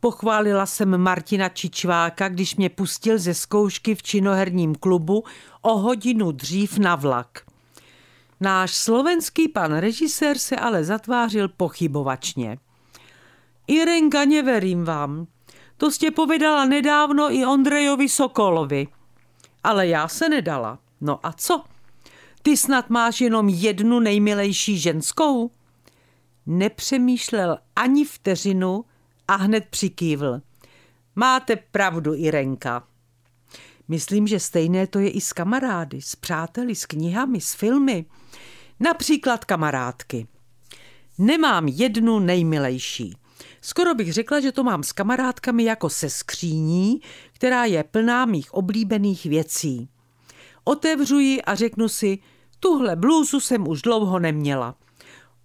Pochválila jsem Martina Čičváka, když mě pustil ze zkoušky v činoherním klubu o hodinu dřív na vlak. Náš slovenský pan režisér se ale zatvářil pochybovačně. Irenka, neverím vám. To jste povedala nedávno i Ondrejovi Sokolovi. Ale já se nedala. No a co? Ty snad máš jenom jednu nejmilejší ženskou? Nepřemýšlel ani vteřinu a hned přikývl. Máte pravdu, Irenka. Myslím, že stejné to je i s kamarády, s přáteli, s knihami, s filmy. Například kamarádky. Nemám jednu nejmilejší. Skoro bych řekla, že to mám s kamarádkami jako se skříní, která je plná mých oblíbených věcí. Otevřu ji a řeknu si, tuhle blůzu jsem už dlouho neměla.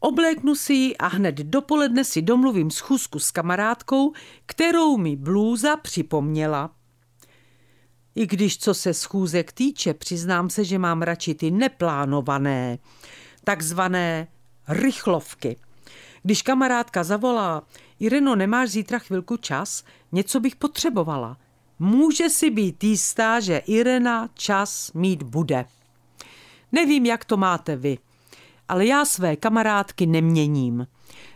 Obléknu si ji a hned dopoledne si domluvím schůzku s kamarádkou, kterou mi blůza připomněla. I když co se schůzek týče, přiznám se, že mám radši ty neplánované, takzvané rychlovky. Když kamarádka zavolá, Ireno, nemáš zítra chvilku čas? Něco bych potřebovala. Může si být jistá, že Irena čas mít bude. Nevím, jak to máte vy, ale já své kamarádky neměním.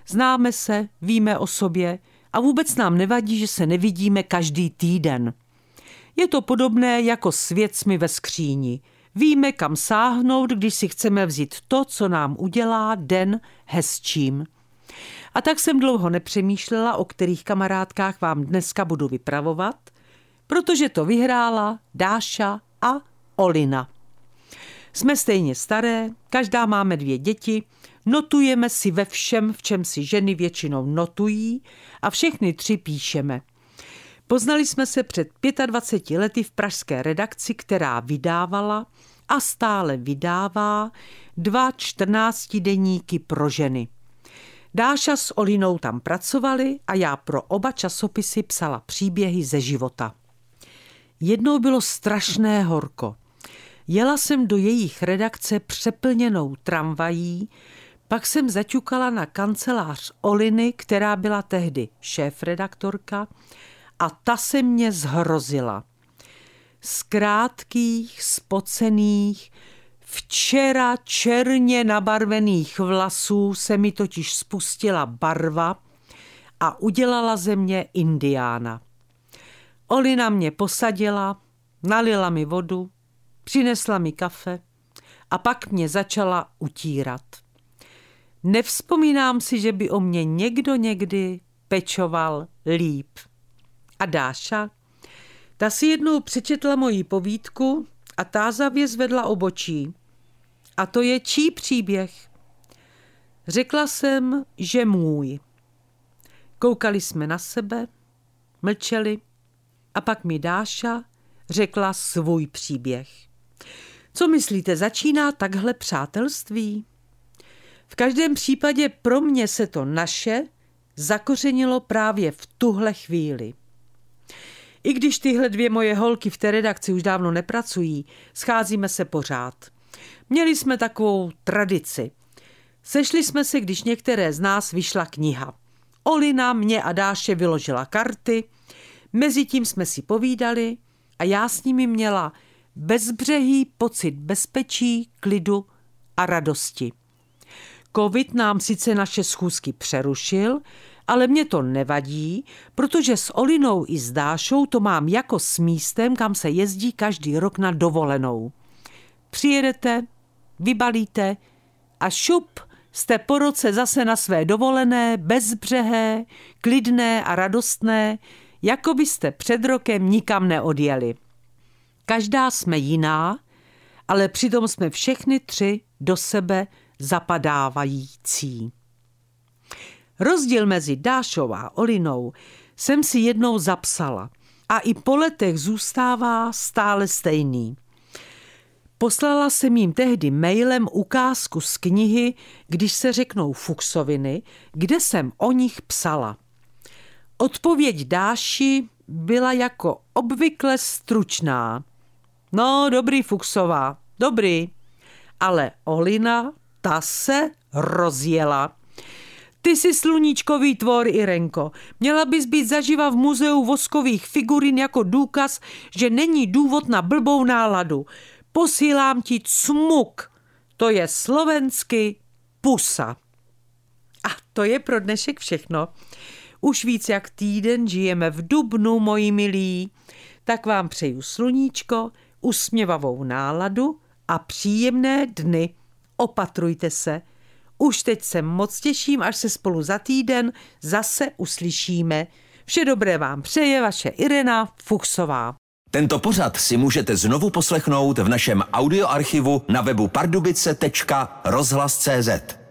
Známe se, víme o sobě a vůbec nám nevadí, že se nevidíme každý týden. Je to podobné jako s věcmi ve skříni. Víme, kam sáhnout, když si chceme vzít to, co nám udělá den hezčím. A tak jsem dlouho nepřemýšlela, o kterých kamarádkách vám dneska budu vypravovat, protože to vyhrála Dáša a Olina. Jsme stejně staré, každá máme dvě děti, notujeme si ve všem, v čem si ženy většinou notují a všechny tři píšeme – Poznali jsme se před 25 lety v pražské redakci, která vydávala a stále vydává dva čtrnáctidenníky pro ženy. Dáša s Olinou tam pracovali a já pro oba časopisy psala příběhy ze života. Jednou bylo strašné horko. Jela jsem do jejich redakce přeplněnou tramvají, pak jsem zaťukala na kancelář Oliny, která byla tehdy šéf-redaktorka, a ta se mě zhrozila. Z krátkých, spocených, včera černě nabarvených vlasů se mi totiž spustila barva a udělala ze mě indiána. Olina mě posadila, nalila mi vodu, přinesla mi kafe a pak mě začala utírat. Nevzpomínám si, že by o mě někdo někdy pečoval líp. A Dáša? Ta si jednou přečetla moji povídku a tázavě zvedla obočí. A to je čí příběh? Řekla jsem, že můj. Koukali jsme na sebe, mlčeli a pak mi Dáša řekla svůj příběh. Co myslíte, začíná takhle přátelství? V každém případě pro mě se to naše zakořenilo právě v tuhle chvíli. I když tyhle dvě moje holky v té redakci už dávno nepracují, scházíme se pořád. Měli jsme takovou tradici. Sešli jsme se, když některé z nás vyšla kniha. Olina mě a Dáše vyložila karty, mezi tím jsme si povídali a já s nimi měla bezbřehý pocit bezpečí, klidu a radosti. Covid nám sice naše schůzky přerušil, ale mě to nevadí, protože s Olinou i s Dášou to mám jako s místem, kam se jezdí každý rok na dovolenou. Přijedete, vybalíte a šup jste po roce zase na své dovolené, bezbřehé, klidné a radostné, jako byste před rokem nikam neodjeli. Každá jsme jiná, ale přitom jsme všechny tři do sebe zapadávající. Rozdíl mezi Dášou a Olinou jsem si jednou zapsala a i po letech zůstává stále stejný. Poslala jsem jim tehdy mailem ukázku z knihy, když se řeknou Fuxoviny, kde jsem o nich psala. Odpověď Dáši byla jako obvykle stručná. No, dobrý Fuxová, dobrý. Ale Olina, ta se rozjela. Ty jsi sluníčkový tvor, Irenko. Měla bys být zaživa v muzeu voskových figurin jako důkaz, že není důvod na blbou náladu. Posílám ti cmuk. To je slovensky pusa. A to je pro dnešek všechno. Už víc jak týden žijeme v Dubnu, moji milí. Tak vám přeju sluníčko, usměvavou náladu a příjemné dny. Opatrujte se. Už teď se moc těším, až se spolu za týden zase uslyšíme. Vše dobré vám přeje vaše Irena Fuchsová. Tento pořad si můžete znovu poslechnout v našem audioarchivu na webu pardubice.rozhlas.cz.